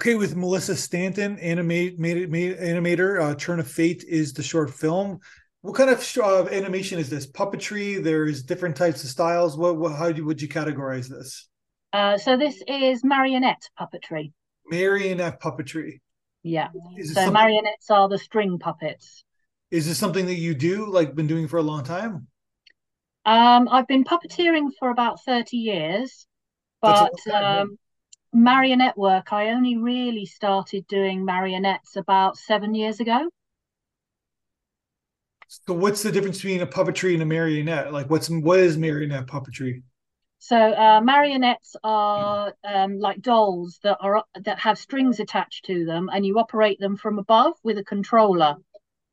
Okay, with Melissa Stanton, animate, made, made, animator, uh, Turn of Fate is the short film. What kind of uh, animation is this? Puppetry. There's different types of styles. What? what how do, would you categorize this? Uh, so this is marionette puppetry. Marionette puppetry. Yeah. So marionettes are the string puppets. Is this something that you do, like, been doing for a long time? Um, I've been puppeteering for about thirty years, but um, marionette work, I only really started doing marionettes about seven years ago. So what's the difference between a puppetry and a marionette? Like what's what is marionette puppetry? So uh, marionettes are um, like dolls that are that have strings attached to them, and you operate them from above with a controller.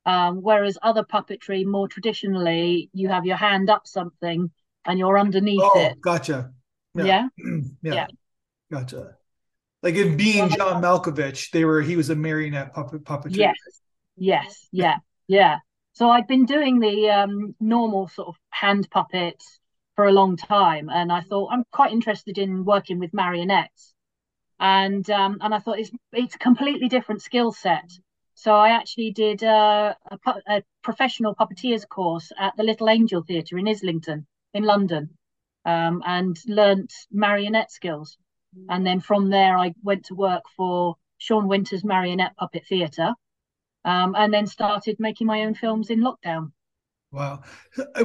Um, whereas other puppetry, more traditionally, you have your hand up something and you're underneath oh, it. Gotcha. Yeah. Yeah. yeah. yeah. Gotcha. Like in being John Malkovich, they were he was a marionette puppet puppeteer. Yes. Yes. Yeah. Yeah. So I'd been doing the um, normal sort of hand puppets for a long time, and I thought I'm quite interested in working with marionettes, and um, and I thought it's it's a completely different skill set. So I actually did a, a, a professional puppeteers course at the Little Angel Theatre in Islington in London, um, and learnt marionette skills. And then from there, I went to work for Sean Winter's Marionette Puppet Theatre, um, and then started making my own films in lockdown. Wow,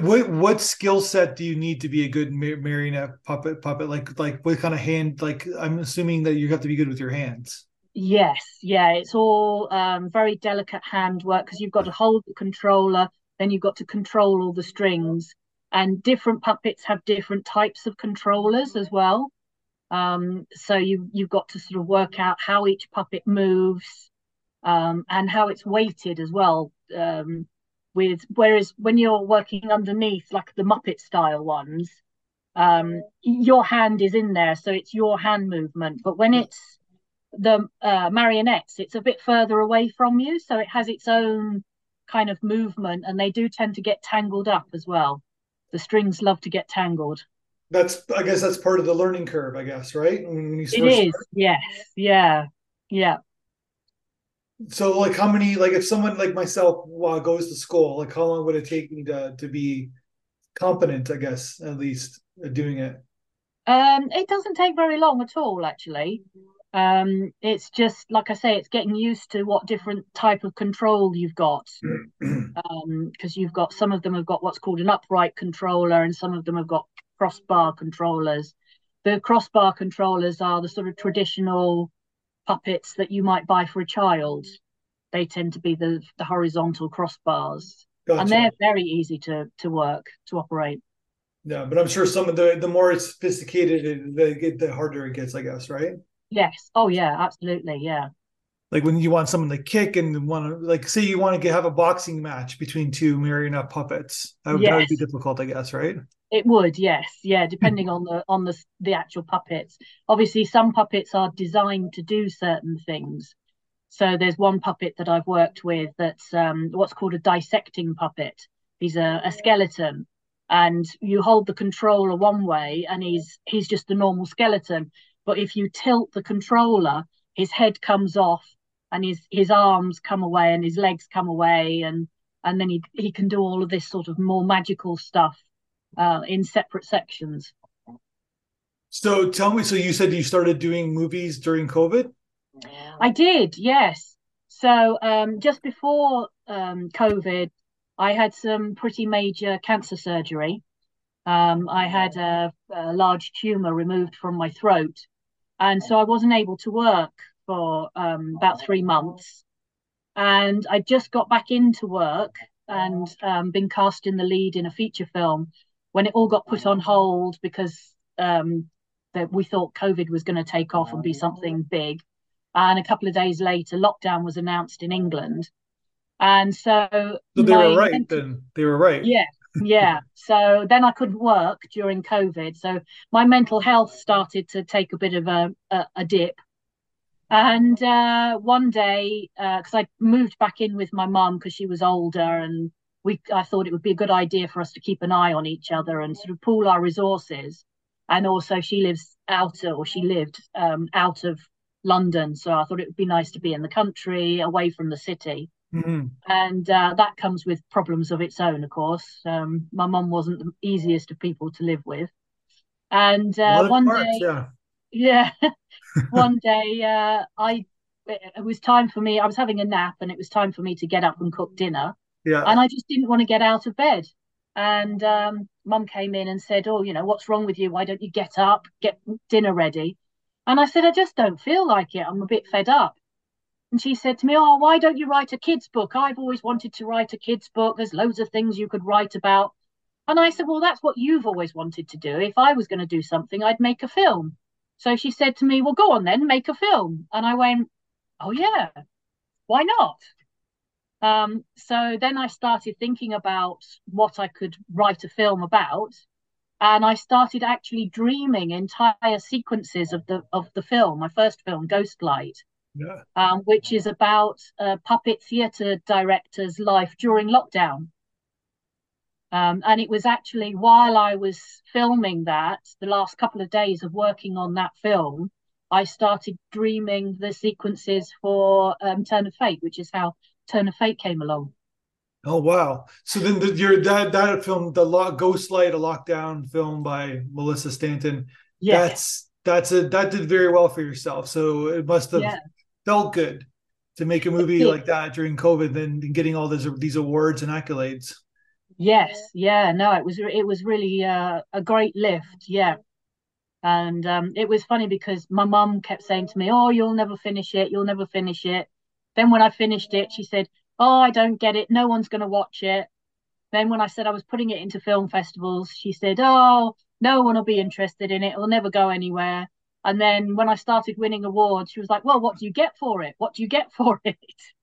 what what skill set do you need to be a good marionette puppet puppet? Like like what kind of hand? Like I'm assuming that you have to be good with your hands. Yes, yeah, it's all um, very delicate handwork because you've got to hold the controller, then you've got to control all the strings, and different puppets have different types of controllers as well. Um, so you you've got to sort of work out how each puppet moves um, and how it's weighted as well. Um, with whereas when you're working underneath, like the Muppet style ones, um, your hand is in there, so it's your hand movement. But when it's the uh, marionettes, it's a bit further away from you, so it has its own kind of movement, and they do tend to get tangled up as well. The strings love to get tangled that's I guess that's part of the learning curve, I guess, right? When you it is, start. yes, yeah, yeah. So, like, how many, like, if someone like myself uh, goes to school, like, how long would it take me to to be competent? I guess at least doing it. Um, it doesn't take very long at all, actually. Um, it's just like I say, it's getting used to what different type of control you've got. um, because you've got some of them have got what's called an upright controller, and some of them have got crossbar controllers. The crossbar controllers are the sort of traditional puppets that you might buy for a child. They tend to be the, the horizontal crossbars. Gotcha. And they're very easy to to work, to operate. Yeah, but I'm sure some of the the more sophisticated they get, the harder it gets, I guess, right? Yes. Oh yeah, absolutely. Yeah. Like when you want someone to kick and want to like say you want to get, have a boxing match between two marionette puppets. That would, yes. that would be difficult, I guess, right? It would, yes, yeah, depending on the on the the actual puppets. Obviously, some puppets are designed to do certain things. So there's one puppet that I've worked with that's um, what's called a dissecting puppet. He's a, a skeleton, and you hold the controller one way, and he's he's just a normal skeleton. But if you tilt the controller, his head comes off, and his his arms come away, and his legs come away, and and then he he can do all of this sort of more magical stuff uh, in separate sections. So tell me, so you said you started doing movies during COVID? I did, yes. So um, just before um, COVID, I had some pretty major cancer surgery. Um, I had a, a, large tumor removed from my throat. And so I wasn't able to work for um, about three months. And I just got back into work and um, been cast in the lead in a feature film when it all got put on hold because um, that we thought COVID was going to take off and be something big. And a couple of days later, lockdown was announced in England. And so, so they were right then. They were right. Yeah, yeah. so then I couldn't work during COVID. So my mental health started to take a bit of a, a, a dip. And uh, one day, because uh, I moved back in with my mum because she was older and we I thought it would be a good idea for us to keep an eye on each other and sort of pool our resources. And also, she lives out, or she lived um, out of London, so I thought it would be nice to be in the country, away from the city. Mhm. And uh, that comes with problems of its own, of course. Um, my mum wasn't the easiest of people to live with, and uh, one parts, day, yeah. yeah, one day uh, I it it was time for me. I was having a nap, and it was time for me to get up and cook dinner. Yeah. and I just didn't want to get out of bed. And um, mum came in and said, Oh, you know, what's wrong with you? Why don't you get up, get dinner ready? And I said, I just don't feel like it. I'm a bit fed up. And she said to me, Oh, why don't you write a kid's book? I've always wanted to write a kid's book. There's loads of things you could write about. And I said, Well, that's what you've always wanted to do. If I was going to do something, I'd make a film. So she said to me, Well, go on then, make a film. And I went, Oh, yeah, why not? Um, so then I started thinking about what I could write a film about, and I started actually dreaming entire sequences of the of the film, my first film, Ghostlight, Yeah. um, which is about a puppet theatre director's life during lockdown. Um, and it was actually while I was filming that, the last couple of days of working on that film, I started dreaming the sequences for um, Turn of Fate, which is how Turn of Fate came along. Oh wow! So then the, your that that film, the Lo- Ghostlight, a lockdown film by Melissa Stanton. Yeah, That's that's a that did very well for yourself. So it must have yeah, felt good to make a movie like that during COVID and getting all these these awards and accolades. yes, yeah. No, it was it was really uh, a great lift. Yeah, and um, it was funny because my mum kept saying to me, "Oh, you'll never finish it. You'll never finish it." Then when I finished it, she said, "Oh, I don't get it. No one's going to watch it." Then when I said I was putting it into film festivals, she said, "Oh, no one will be interested in it. It'll never go anywhere." And then when I started winning awards, she was like, "Well, what do you get for it? What do you get for it?"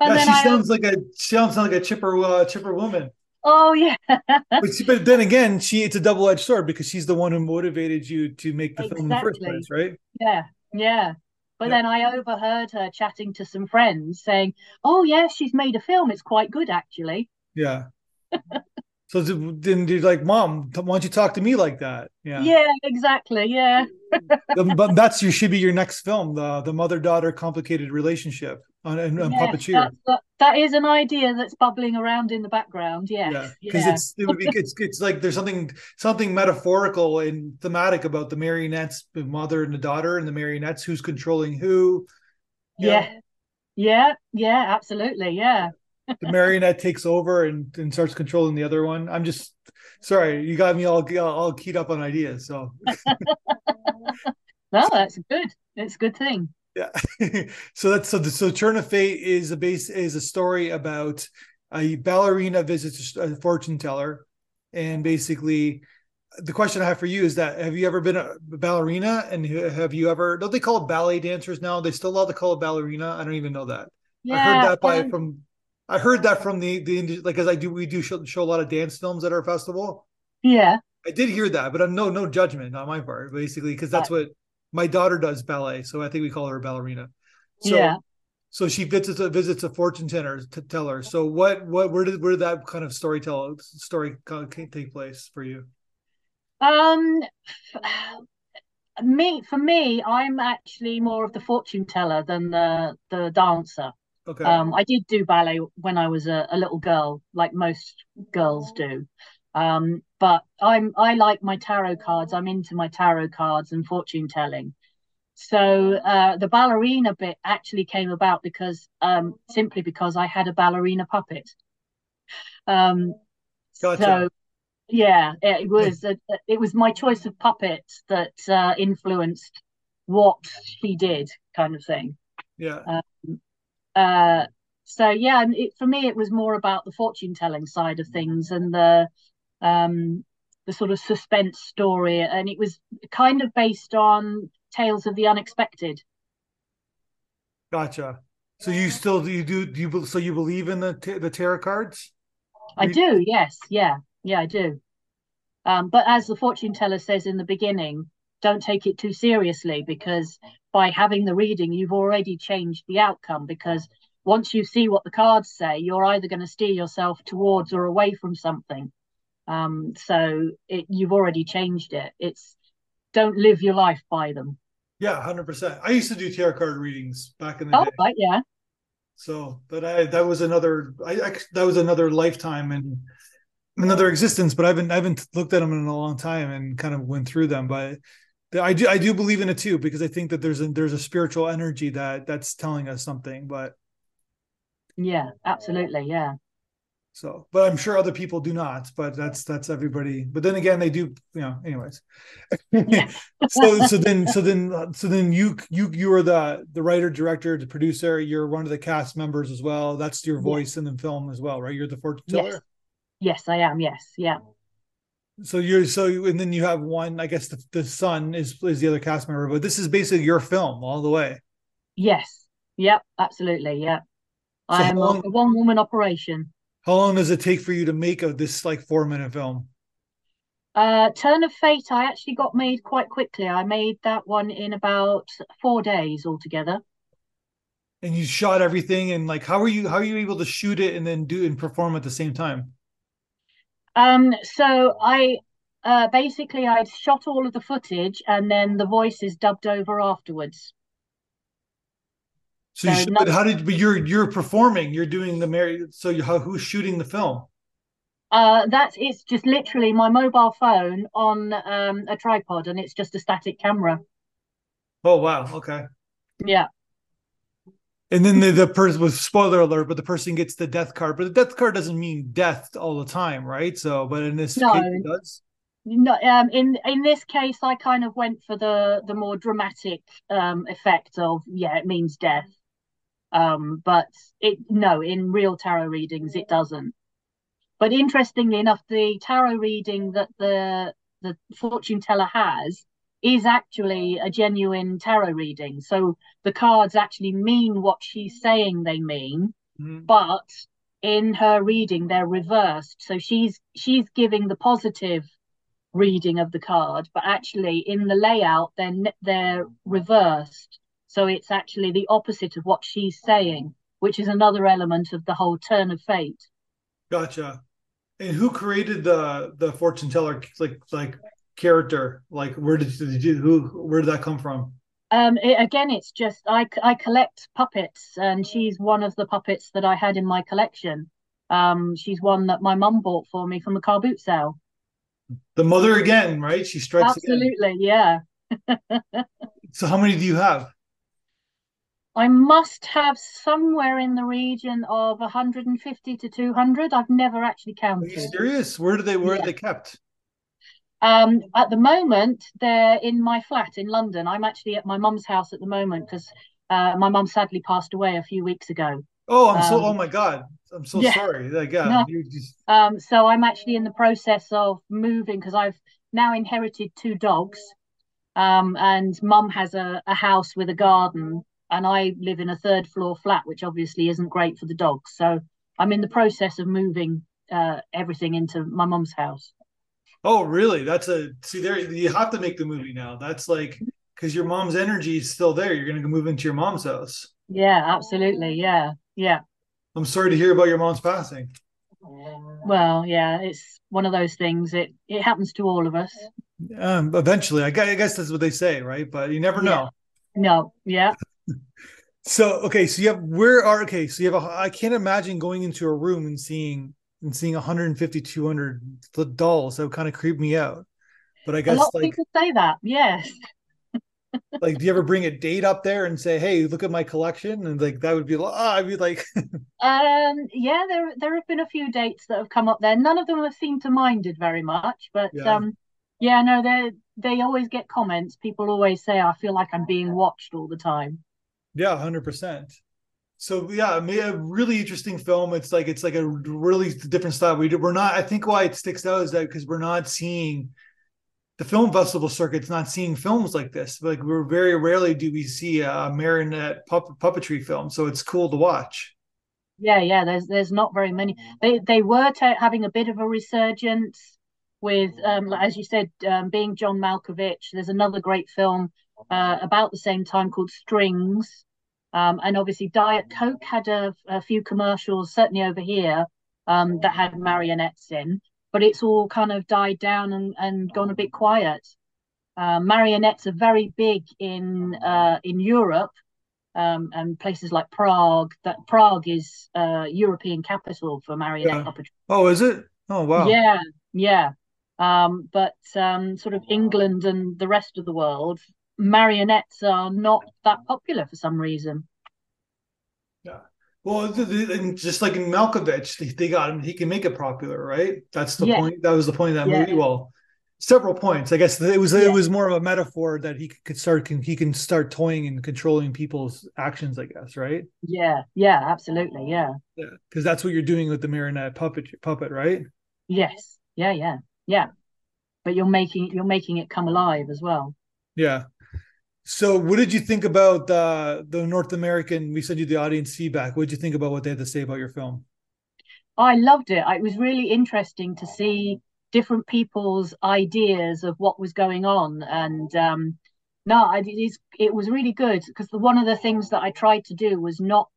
And Yeah, she I, sounds like a she sounds like a chipper uh, chipper woman. oh yeah, But, she- but then again, she it's a double edged sword because she's the one who motivated you to make the film in the first place, right? yeah, yeah. But Yeah. then I overheard her chatting to some friends saying, "Oh yes, she's made a film. It's quite good actually." Yeah. so then you're like, Mom, why don't you talk to me like that? Yeah. Yeah, exactly. Yeah. But that's your should be your next film, the the mother daughter complicated relationship on, Yeah, puppeteer. that, that is an idea that's bubbling around in the background. Yes. Yeah, because Yeah. it's it would be it's it's like there's something something metaphorical and thematic about the marionettes, the mother and the daughter, and the marionettes who's controlling who. know? Yeah. Yeah. Yeah. Absolutely. Yeah. The marionette takes over and, and starts controlling the other one. I'm just sorry, you got me all all keyed up on ideas. So No, that's good. It's a good thing. yeah, so that's so the so Turn of Fate is a base is a story about a ballerina visits a fortune teller, and basically. The question I have for you is that have you ever been a ballerina and have you ever don't they call it ballet dancers now? They still allowed to call it ballerina? I don't even know that. Yeah. I heard that by um, from I heard that from the the like as I do we do show, show a lot of dance films at our festival. yeah. I did hear that, but I'm no no judgment on my part, basically, because that's what my daughter does ballet, so I think we call her a ballerina. So Yeah. so she visits a visits a fortune teller to tell her. So what what where did where did that kind of story kind of take place for you? Um, me for me, I'm actually more of the fortune teller than the the dancer. Okay. Um, I did do ballet when I was a, a little girl, like most girls do. Um, but I'm I like my tarot cards. I'm into my tarot cards and fortune telling. So uh, the ballerina bit actually came about because um, simply because I had a ballerina puppet. Um, Gotcha. so yeah, it was a, it was my choice of puppets that uh, influenced what she did, kind of thing. yeah. Uh, so yeah, and it, for me, it was more about the fortune telling side of things and the um, the sort of suspense story, and it was kind of based on tales of the unexpected. Gotcha. So you still do you do do you so you believe in the ta- the tarot cards? I You- do, yes, yeah, yeah, I do. Um, but as the fortune teller says in the beginning, don't take it too seriously because by having the reading, you've already changed the outcome. Because once you see what the cards say, you're either going to steer yourself towards or away from something. Um, so it, you've already changed it. It's don't live your life by them. Yeah, hundred percent. I used to do tarot card readings back in the oh, day. right, yeah. So, but I that was another I, I that was another lifetime and another existence. But I haven't I haven't looked at them in a long time and kind of went through them. But I do I do believe in it too because I think that there's a there's a spiritual energy that that's telling us something. But yeah, absolutely, yeah. So, but I'm sure other people do not. But that's that's everybody. But then again, they do. You know. Anyways. Yeah. so so then so then so then you you you are the the writer director the producer. You're one of the cast members as well. That's your voice in the film as well, right? You're the fortune teller. Yes. yes, I am. Yes, yeah. So you're so and then you have one. I guess the, the son is is the other cast member, but this is basically your film all the way. Yes. Yep. Absolutely. Yeah. So I am long, a one woman operation. How long does it take for you to make of this like four minute film? Uh, Turn of Fate, I actually got made quite quickly. I made that one in about four days altogether. And you shot everything, and like, how are you? How are you able to shoot it and then do and perform at the same time? Um, so I uh, basically I shot all of the footage, and then the voices dubbed over afterwards. So, so but how did but you're you're performing? You're doing the Mary. So you, how, who's shooting the film? Uh, that's it's just literally my mobile phone on um, a tripod, and it's just a static camera. Oh wow! Okay. Yeah. And then the, the person with spoiler alert, but the person gets the death card, but the death card doesn't mean death all the time, right? So, but in this no. case, it does. No, um, in in this case, I kind of went for the the more dramatic um effect of yeah, it means death. Um, but it no, in real tarot readings, it doesn't. But interestingly enough, the tarot reading that the the fortune teller has is actually a genuine tarot reading. So the cards actually mean what she's saying they mean, mm-hmm. but in her reading they're reversed. So she's she's giving the positive reading of the card, but actually in the layout they're they're reversed. So it's actually the opposite of what she's saying, which is another element of the whole turn of fate. Gotcha. And who created the the fortune teller like like character? Like where did, did you who where did that come from? Um, it, again, it's just I I collect puppets, and she's one of the puppets that I had in my collection. Um, she's one that my mum bought for me from a car boot sale. The mother again, right? She strikes. Absolutely, again. yeah. so how many do you have? I must have somewhere in the region of 150 to 200. I've never actually counted. Are you serious? Where do they where yeah. are they kept? Um, at the moment, they're in my flat in London. I'm actually at my mum's house at the moment because uh, my mum sadly passed away a few weeks ago. Oh, I'm um, so. Oh my God, I'm so yeah. sorry. Like, yeah, no. just... um, so I'm actually in the process of moving because I've now inherited two dogs, um, and mum has a, a house with a garden and I live in a third floor flat, which obviously isn't great for the dogs. So I'm in the process of moving uh, everything into my mum's house. Oh, really? That's a see there. You have to make the movie now. That's like because your mom's energy is still there. You're going to move into your mom's house. Yeah, absolutely. Yeah, yeah. I'm sorry to hear about your mom's passing. Well, yeah, it's one of those things. It it happens to all of us. Um, eventually, I guess, I guess that's what they say, right? But you never know. Yeah. No, yeah, so okay, so you have where are okay, so you have a I can't imagine going into a room and seeing and seeing 150 200 dolls that would kind of creep me out. But I guess a lot like, people say that, yes. like, do you ever bring a date up there and say, "Hey, look at my collection"? And like that would be, oh, I'd be like, um, yeah, there there have been a few dates that have come up there. None of them have seemed to minded very much, but yeah. um, yeah, no, they they always get comments. People always say, "I feel like I'm being watched all the time." Yeah, hundred percent. So yeah, a really interesting film. It's like it's like a really different style. We we're not. I think why it sticks out is that because we're not seeing the film festival circuit's not seeing films like this. Like we're very rarely do we see a marionette pupp- puppetry film. So it's cool to watch. Yeah, yeah. There's there's not very many. They they were t- having a bit of a resurgence with, um, as you said, um, being John Malkovich. There's another great film uh, about the same time called Strings. Um, and obviously, Diet Coke had a, a few commercials, certainly over here, um, that had marionettes in, but it's all kind of died down and, and gone a bit quiet. Uh, marionettes are very big in uh, in Europe um, and places like Prague. That Prague is uh, European capital for marionette yeah. Oh, is it? Oh, wow. Yeah, yeah. Um, but um, sort of England and the rest of the world, marionettes are not that popular for some reason. Yeah. Well, just like in Malkovich, they got him. He can make it popular, right? That's the yeah. point. That was the point of that yeah. movie. Well, several points. I guess it was yeah. it was more of a metaphor that he could start can he can start toying and controlling people's actions. I guess, right? Yeah. Yeah. Absolutely. Yeah. Yeah. Because that's what you're doing with the marionette puppet puppet, right? Yes. Yeah. Yeah. Yeah. But you're making you're making it come alive as well. Yeah. So, what did you think about uh, the North American? We sent you the audience feedback. What did you think about what they had to say about your film? I loved it. It was really interesting to see different people's ideas of what was going on, and um, no, it is. It was really good because one of the things that I tried to do was not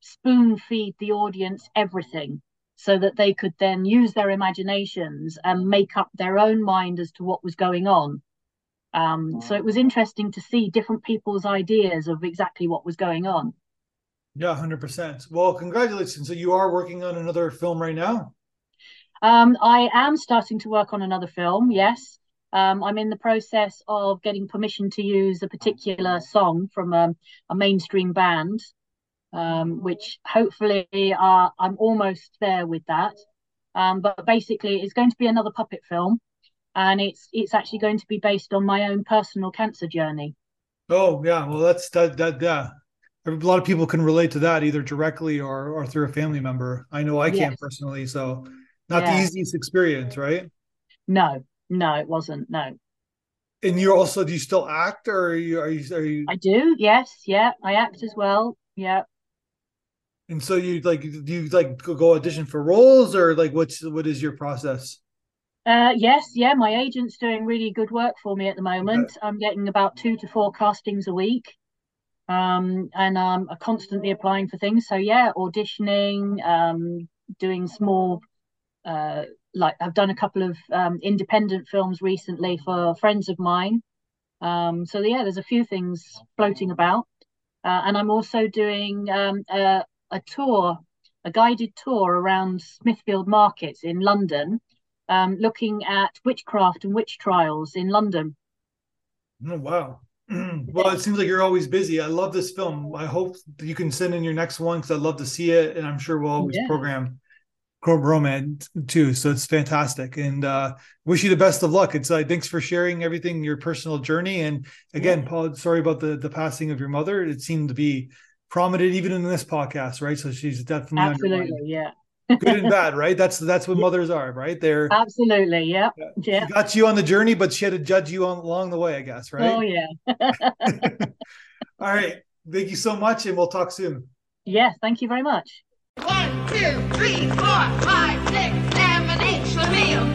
spoon feed the audience everything, so that they could then use their imaginations and make up their own mind as to what was going on um, so it was interesting to see different people's ideas of exactly what was going on. Yeah, hundred percent. Well, congratulations. So you are working on another film right now. Um, I am starting to work on another film. Yes, um, I'm in the process of getting permission to use a particular song from a, a mainstream band, um, which hopefully uh, I'm almost there with that. Um, but basically, it's going to be another puppet film and it's it's actually going to be based on my own personal cancer journey. Oh yeah, well that's that that yeah. A lot of people can relate to that either directly or or through a family member. I know I yes. can't personally, so not yeah. the easiest experience, right? No, no, it wasn't. No. And you also do you still act or are you are you, are you... I do, yes, yeah. I act as well. Yeah. And so you like do you like go audition for roles or like what's what is your process? Uh, yes, yeah, my agent's doing really good work for me at the moment. Okay. I'm getting about two to four castings a week. Um, and I'm constantly applying for things. So yeah, auditioning, um, doing small, uh, like I've done a couple of um, independent films recently for friends of mine. Um, so yeah, there's a few things floating about, uh, and I'm also doing um, a, a tour, a guided tour around Smithfield markets in London um, looking at witchcraft and witch trials in London. Oh, wow. well, it seems like you're always busy. I love this film. I hope you can send in your next one because I'd love to see it. And I'm sure we'll always yeah. program Roman too. So it's fantastic. And uh, wish you the best of luck. It's uh, thanks for sharing everything, your personal journey. And again, yeah. Paul, sorry about the, the passing of your mother. It seemed to be prominent even in this podcast, right? So she's definitely absolutely, yeah good and bad, right? That's that's what mothers are, right? They're absolutely, yeah, yeah. got you on the journey, but she had to judge you on along the way, I guess, right? Oh yeah. All right, thank you so much, and we'll talk soon. Yes, thank you very much. One, two, three, four, five, six, seven, eight, Schlemiel.